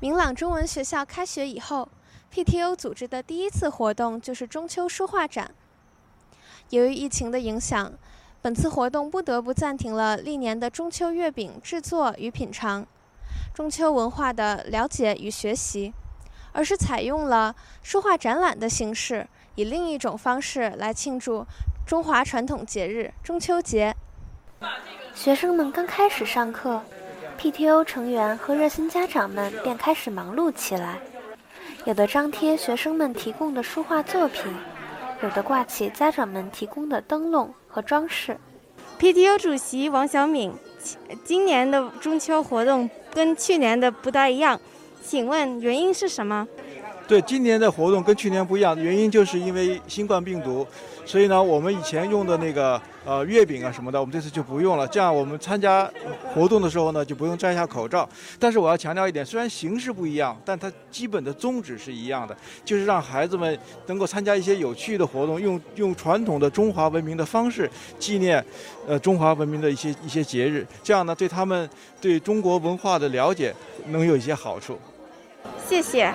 明朗中文学校开学以后，PTO 组织的第一次活动就是中秋书画展。由于疫情的影响，本次活动不得不暂停了历年的中秋月饼制作与品尝、中秋文化的了解与学习，而是采用了书画展览的形式，以另一种方式来庆祝中华传统节日中秋节。学生们刚开始上课。PTO 成员和热心家长们便开始忙碌起来，有的张贴学生们提供的书画作品，有的挂起家长们提供的灯笼和装饰。PTO 主席王小敏，今年的中秋活动跟去年的不大一样，请问原因是什么？对，今年的活动跟去年不一样，原因就是因为新冠病毒，所以呢，我们以前用的那个呃月饼啊什么的，我们这次就不用了。这样我们参加活动的时候呢，就不用摘下口罩。但是我要强调一点，虽然形式不一样，但它基本的宗旨是一样的，就是让孩子们能够参加一些有趣的活动，用用传统的中华文明的方式纪念，呃中华文明的一些一些节日。这样呢，对他们对中国文化的了解能有一些好处。谢谢，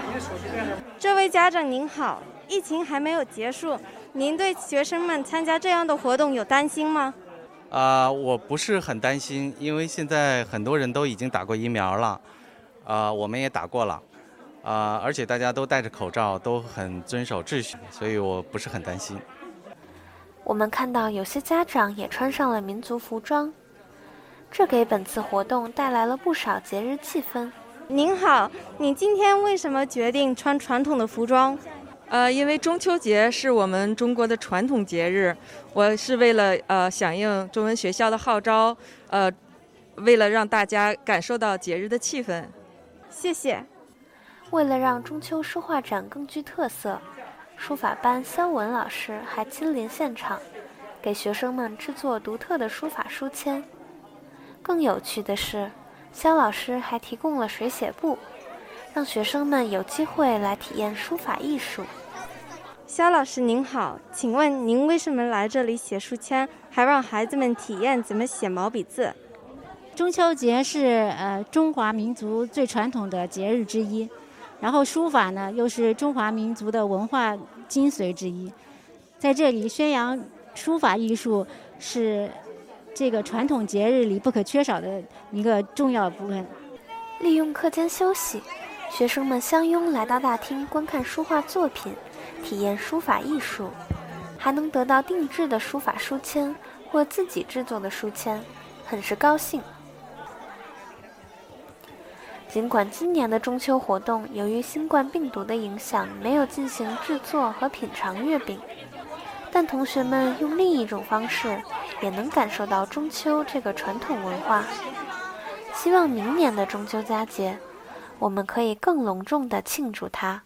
这位家长您好。疫情还没有结束，您对学生们参加这样的活动有担心吗？啊，我不是很担心，因为现在很多人都已经打过疫苗了，啊，我们也打过了，啊，而且大家都戴着口罩，都很遵守秩序，所以我不是很担心。我们看到有些家长也穿上了民族服装，这给本次活动带来了不少节日气氛。您好，你今天为什么决定穿传统的服装？呃，因为中秋节是我们中国的传统节日，我是为了呃响应中文学校的号召，呃，为了让大家感受到节日的气氛。谢谢。为了让中秋书画展更具特色，书法班肖文老师还亲临现场，给学生们制作独特的书法书签。更有趣的是。肖老师还提供了水写布，让学生们有机会来体验书法艺术。肖老师您好，请问您为什么来这里写书签，还让孩子们体验怎么写毛笔字？中秋节是呃中华民族最传统的节日之一，然后书法呢又是中华民族的文化精髓之一，在这里宣扬书法艺术是。这个传统节日里不可缺少的一个重要部分。利用课间休息，学生们相拥来到大厅观看书画作品，体验书法艺术，还能得到定制的书法书签或自己制作的书签，很是高兴。尽管今年的中秋活动由于新冠病毒的影响没有进行制作和品尝月饼，但同学们用另一种方式。也能感受到中秋这个传统文化。希望明年的中秋佳节，我们可以更隆重地庆祝它。